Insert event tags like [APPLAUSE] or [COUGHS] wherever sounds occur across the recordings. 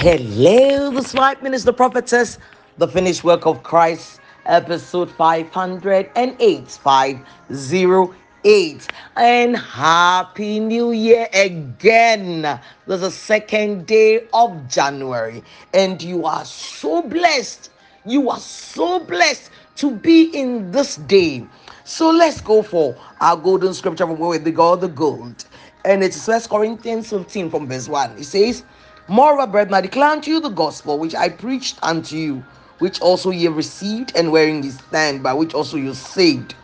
Hello, the Smart Minister Prophetess, the finished work of Christ, episode 508, 508. And Happy New Year again. There's the second day of January, and you are so blessed. You are so blessed to be in this day. So let's go for our golden scripture from where we got the gold. And it's First Corinthians 15 from verse 1. It says, Moreover, brethren, I declare unto you the gospel which I preached unto you, which also ye received, and wherein ye stand, by which also you saved.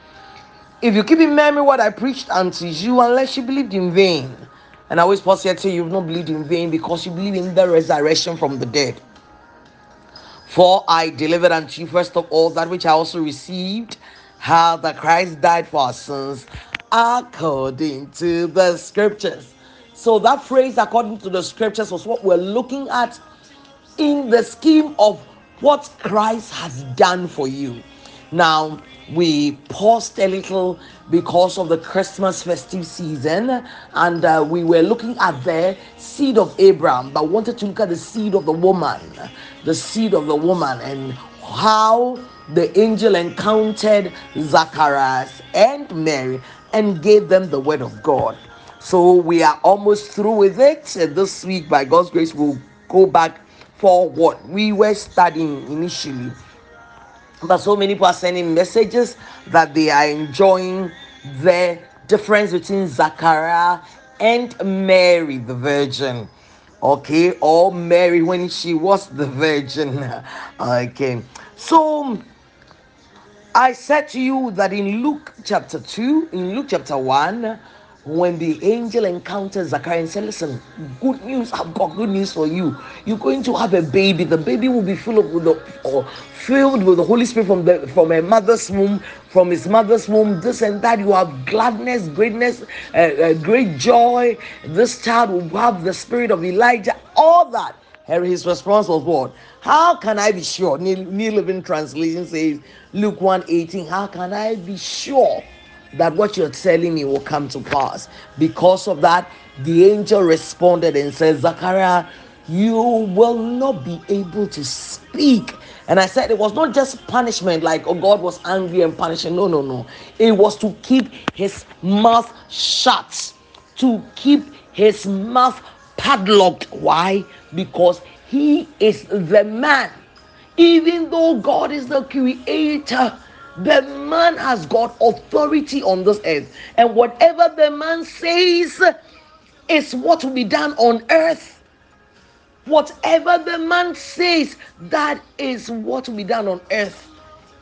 If you keep in memory what I preached unto you, unless you believed in vain. And I always pause here to say you've not believed in vain because you believe in the resurrection from the dead. For I delivered unto you first of all that which I also received, how that Christ died for our sins, according to the scriptures so that phrase, according to the scriptures, was what we're looking at in the scheme of what Christ has done for you. Now, we paused a little because of the Christmas festive season, and uh, we were looking at the seed of Abraham, but wanted to look at the seed of the woman, the seed of the woman, and how the angel encountered Zacharias and Mary and gave them the word of God. So we are almost through with it. And this week, by God's grace, we'll go back for what we were studying initially. But so many people are sending messages that they are enjoying the difference between Zachariah and Mary, the Virgin. Okay, or Mary when she was the Virgin. [LAUGHS] okay, so I said to you that in Luke chapter 2, in Luke chapter 1, when the angel encounters Zachariah and said, Listen, good news, I've got good news for you. You're going to have a baby. The baby will be filled with the or filled with the Holy Spirit from the from a mother's womb, from his mother's womb. This and that. You have gladness, greatness, uh, uh, great joy. This child will have the spirit of Elijah. All that. His response was what? How can I be sure? New, New Living Translation says, Luke 1 18, How can I be sure? That what you're telling me will come to pass. Because of that, the angel responded and said, Zachariah, you will not be able to speak. And I said it was not just punishment, like oh, God was angry and punishing. No, no, no. It was to keep his mouth shut, to keep his mouth padlocked. Why? Because he is the man. Even though God is the creator, the man has got authority on this earth, and whatever the man says is what will be done on earth. Whatever the man says, that is what will be done on earth.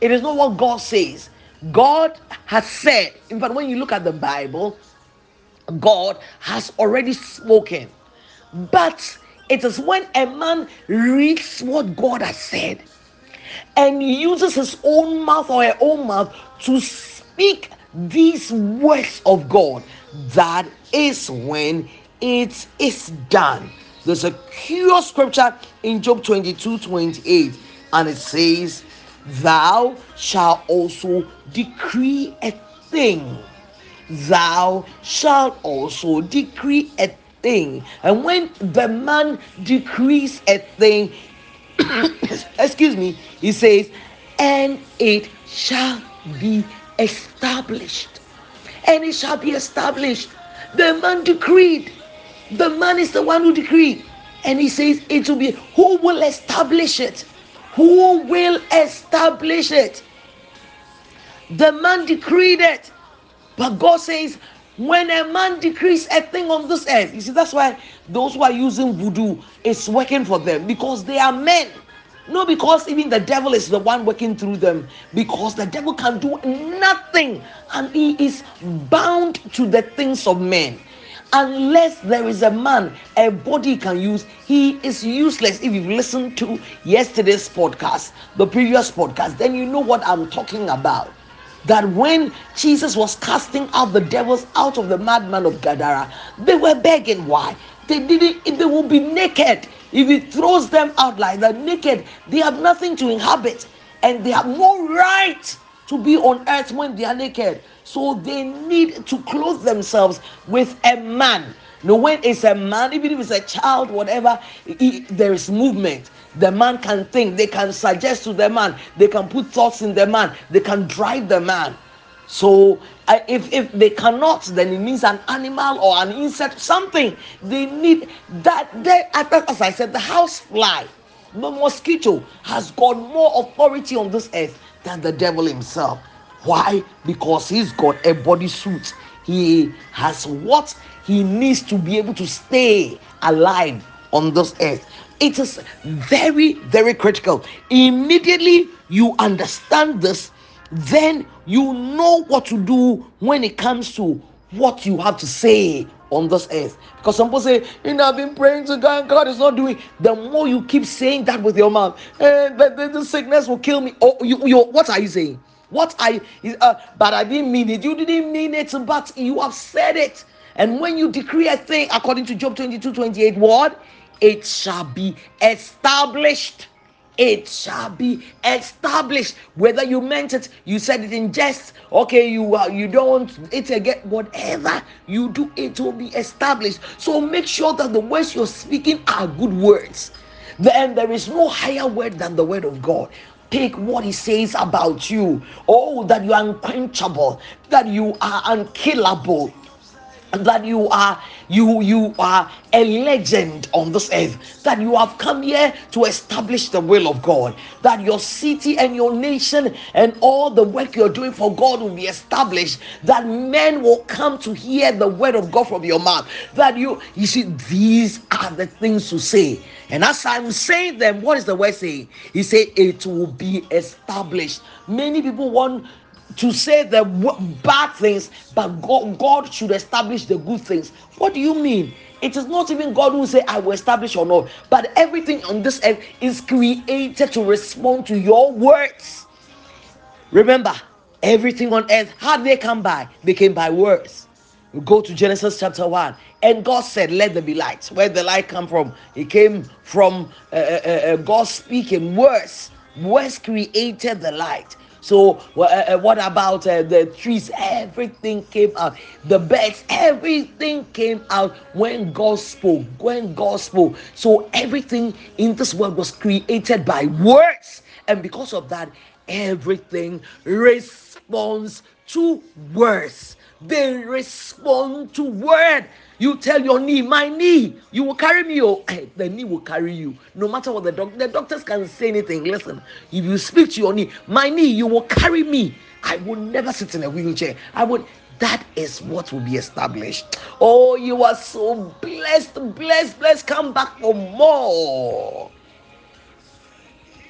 It is not what God says. God has said, in fact, when you look at the Bible, God has already spoken. But it is when a man reads what God has said and uses his own mouth or her own mouth to speak these words of God, that is when it is done. There's a curious scripture in Job 22 28, and it says, Thou shalt also decree a thing. Thou shalt also decree a thing. And when the man decrees a thing, [COUGHS] excuse me, he says, and it shall be established. And it shall be established. The man decreed. The man is the one who decreed. And he says, it will be who will establish it? Who will establish it? The man decreed it. But God says, when a man decrees a thing on this earth, you see, that's why those who are using voodoo is working for them because they are men. No, because even the devil is the one working through them. Because the devil can do nothing and he is bound to the things of men. Unless there is a man, a body can use, he is useless. If you've listened to yesterday's podcast, the previous podcast, then you know what I'm talking about that when Jesus was casting out the devils out of the madman of Gadara, they were begging. Why? They didn't, they will be naked. If he throws them out like that, naked, they have nothing to inhabit and they have no right to be on earth when they are naked. So they need to clothe themselves with a man. No, when it's a man, even if it's a child, whatever, he, there is movement. The man can think, they can suggest to the man, they can put thoughts in the man, they can drive the man. So uh, if if they cannot, then it means an animal or an insect, something. They need that. They, as I said, the house fly, the mosquito has got more authority on this earth than the devil himself. Why? Because he's got a body suit. He has what he needs to be able to stay alive on this earth. It is very, very critical. Immediately you understand this, then you know what to do when it comes to what you have to say on this earth. Because some people say, you know, I've been praying to God, and God is not doing. The more you keep saying that with your mouth, eh, the, the, sickness will kill me. Oh, you, you, what are you saying? What I, uh, but I didn't mean it. You didn't mean it, but you have said it. And when you decree a thing, according to Job 22 28, what? It shall be established. It shall be established. Whether you meant it you said it in jest. Okay you uh, you don't it again. Whatever you do it will be established. So make sure that the words you're speaking are good words. Then there is no higher word than the word of god Take what he says about you. Oh, that you are unquenchable, that you are unkillable, that you are you you are a legend on this earth that you have come here to establish the will of god that your city and your nation and all the work you're doing for god will be established that men will come to hear the word of god from your mouth that you you see these are the things to say and as i'm saying them what is the word saying he said it will be established many people want to say the bad things, but God, God should establish the good things. What do you mean? It is not even God who say I will establish or not, but everything on this earth is created to respond to your words. Remember, everything on earth, how they come by? They came by words. We go to Genesis chapter 1, and God said, Let there be light. Where the light come from? It came from uh, uh, uh, uh God speaking words. Words created the light. So, uh, uh, what about uh, the trees? Everything came out. The birds, everything came out when God spoke. When God spoke. So, everything in this world was created by words. And because of that, everything responds to words. They respond to word. You tell your knee, my knee, you will carry me. Oh, eh, the knee will carry you. No matter what the doctor, the doctors can say anything. Listen, if you speak to your knee, my knee, you will carry me. I will never sit in a wheelchair. I would. That is what will be established. Oh, you are so blessed, blessed, blessed. Come back for more.